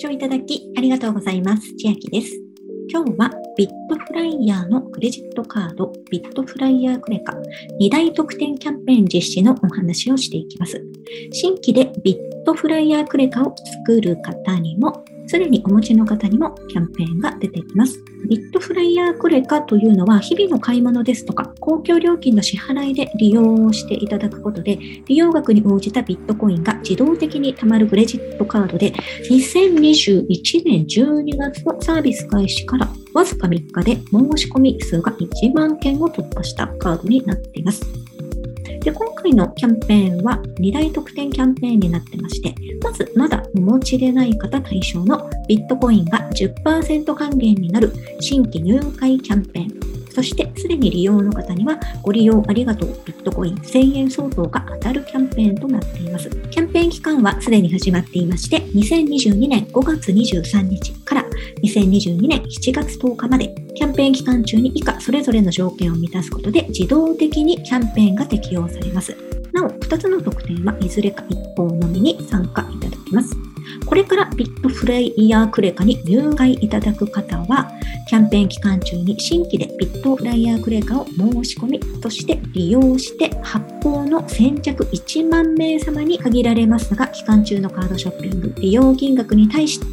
聴いただきありがとうございます。千秋です。今日はビットフライヤーのクレジットカードビットフライヤークレカ2大特典キャンペーン実施のお話をしていきます。新規でビットフライヤークレカを作る方にもすでにお持ちの方にもキャンペーンが出てきます。ビットフライヤークレカというのは、日々の買い物ですとか、公共料金の支払いで利用をしていただくことで、利用額に応じたビットコインが自動的に貯まるクレジットカードで、2021年12月のサービス開始からわずか3日で申し込み数が1万件を突破したカードになっています。で、今回のキャンペーンは2大特典キャンペーンになってまして、まずまだお持ちでない方対象のビットコインが10%還元になる新規入会キャンペーン。そして、すでに利用の方には、ご利用ありがとうビットコイン1000円相当が当たるキャンペーンとなっています。キャンペーン期間はすでに始まっていまして、2022年5月23日から2022年7月10日まで、キャンペーン期間中に以下それぞれの条件を満たすことで、自動的にキャンペーンが適用されます。なお、2つの特典はいずれか一方のみに参加いただきます。これからビットフライヤークレカに入会いただく方は、キャンペーン期間中に新規でビットフライヤークレカを申し込み、そして利用して発行の先着1万名様に限られますが、期間中のカードショッピング利用金額に対して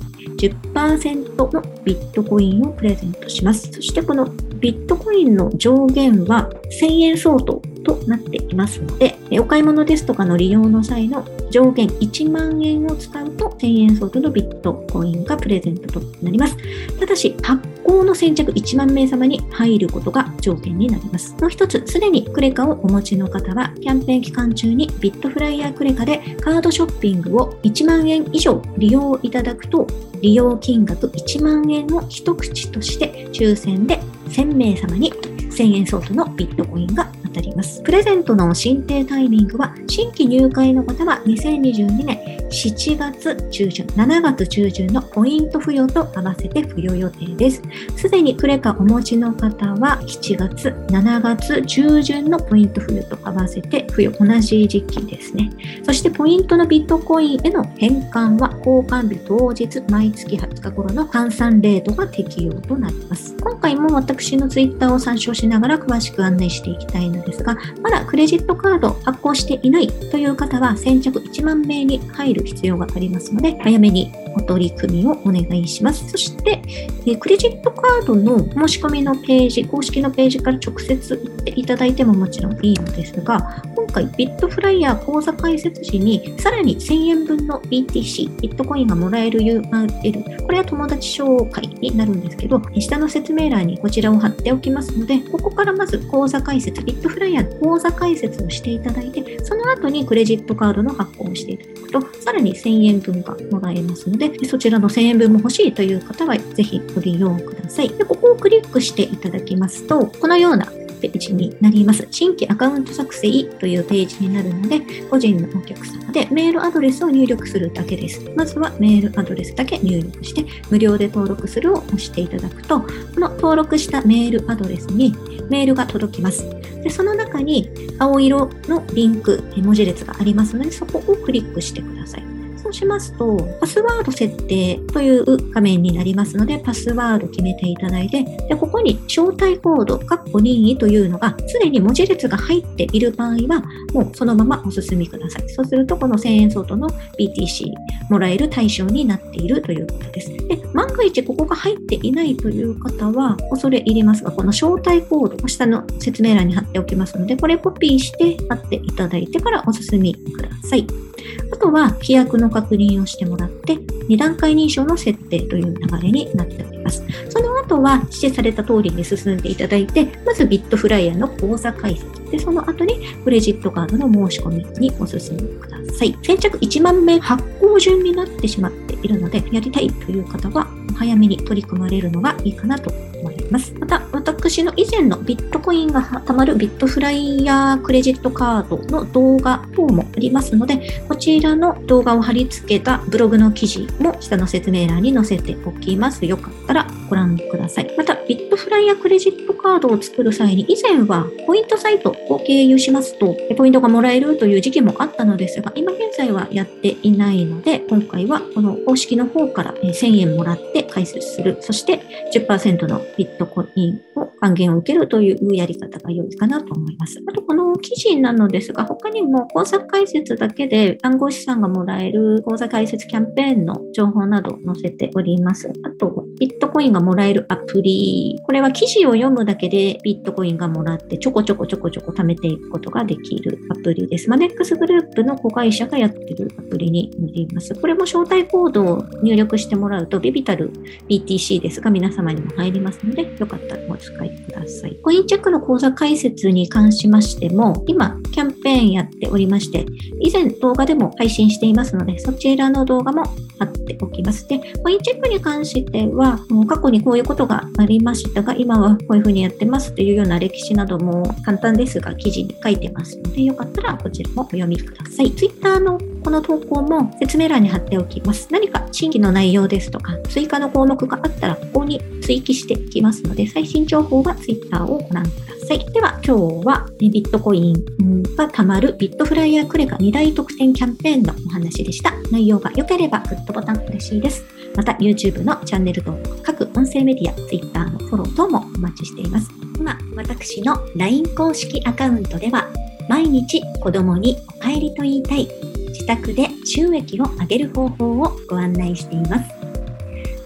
10%のビットコインをプレゼントします。そしてこのビットコインの上限は1000円相当となっていますので、お買い物ですとかの利用の際の上限1万円を使うと1000円相当のビットコインがプレゼントとなります。ただし、発行の先着1万名様に入ることが条件になります。もう一つ、すでにクレカをお持ちの方は、キャンペーン期間中にビットフライヤークレカでカードショッピングを1万円以上利用いただくと、利用金額1万円を一口として抽選で1000名様に1000円相当のビットコインが当たります。プレゼントの申請タイミングは、新規入会の方は2022年7月中旬、7月中旬のポイント付与と合わせて付与予定です。すでにクレカお持ちの方は、7月、7月中旬のポイント付与と合わせて付与、同じ時期ですね。そしてポイントのビットコインへの返還は、交換日当日、毎月20日頃の換算レートが適用となります。今回も私のツイッターを参照しながら詳しく案内していきたいのですが、まだクレジットカード発行していないという方は先着1万名に入る必要がありますので、早めにお取り組みをお願いします。そして、えクレジットカードの申し込みのページ、公式のページから直接行っていただいてももちろんいいのですが、今回ビットフライヤー口座開設時にさらに1000円分の BTC、ビットコインがもらえる URL、これは友達紹介になるんですけど、下の説明欄にこちらを貼っておきますので、ここからまず口座開設、ビットフライヤーの口座開設をしていただいて、その後にクレジットカードの発行をしていただくと、さらに1000円分がもらえますので、そちらの1000円分も欲しいという方は、ぜひご利用ください。でここをクリックしていただきますと、このようなページになります。新規アカウント作成というページになるので、個人のお客様でメールアドレスを入力するだけです。まずはメールアドレスだけ入力して、無料で登録するを押していただくと、この登録したメールアドレスにメールが届きます。でその中に青色のリンク、文字列がありますので、そこをクリックしてください。そうしますと、パスワード設定という画面になりますので、パスワード決めていただいて、でここに招待コード、カッコ任意というのが、すでに文字列が入っている場合は、もうそのままお進みください。そうすると、この1000円相当の BTC もらえる対象になっているということです。で、万が一ここが入っていないという方は、恐れ入りますが、この招待コード、下の説明欄に貼っておきますので、これコピーして貼っていただいてからお進みください。あとは規約の確認をしてもらって、2段階認証の設定という流れになっております。その後は指示された通りに進んでいただいて、まずビットフライヤーの口座開設。で、その後にクレジットカードの申し込みにお進みください。先着1万名発行順になってしまっているので、やりたいという方は早めに取り組まれるのがいいかなと思います。また、私の以前のビットコインが貯まるビットフライヤークレジットカードの動画等もありますので、こちらの動画を貼り付けたブログの記事も下の説明欄に載せておきます。よかったらご覧ください。また、ビットフライヤークレジットカードを作る際に、以前はポイントサイトを経由しますと、ポイントがもらえるという時期もあったのですが、今現在はやっていないので、今回はこの公式の方から1000円もらって開設する、そして10%のビットコインを還元を受けるというやり方が良いかなと思います。あと、この記事なのですが、他にも口座開設だけで暗号資産がもらえる口座開設キャンペーンの情報などを載せております。あと、ビットコインがもらえるアプリ。これは記事を読むだけでビットコインがもらってちょこちょこちょこちょこ貯めていくことができるアプリです。マネックスグループの子会社がやってるアプリになります。これも招待コードを入力してもらうと、ビビタル BTC ですが皆様にも入りますので、よかったらお使いください。コインチェックの口座開設に関しましても、今、キャンペーンやっておりまして、以前動画でも配信していますので、そちらの動画も貼っておきます。で、コインチェックに関しては、もう過去にこういうことがありましたが、今はこういうふうにやってますというような歴史なども簡単ですが、記事に書いてますので、よかったらこちらもお読みください。Twitter のこの投稿も説明欄に貼っておきます。何か新規の内容ですとか、追加の項目があったら、ここに追記していきますので、最新情報は Twitter をご覧ください。はいでは、今日はビットコインが貯まるビットフライヤークレカ2大特典キャンペーンのお話でした。内容が良ければグッドボタン嬉しいです。また YouTube のチャンネル登録、各音声メディア、Twitter のフォロー等もお待ちしています。今、私の LINE 公式アカウントでは、毎日子供にお帰りと言いたい自宅で収益を上げる方法をご案内しています。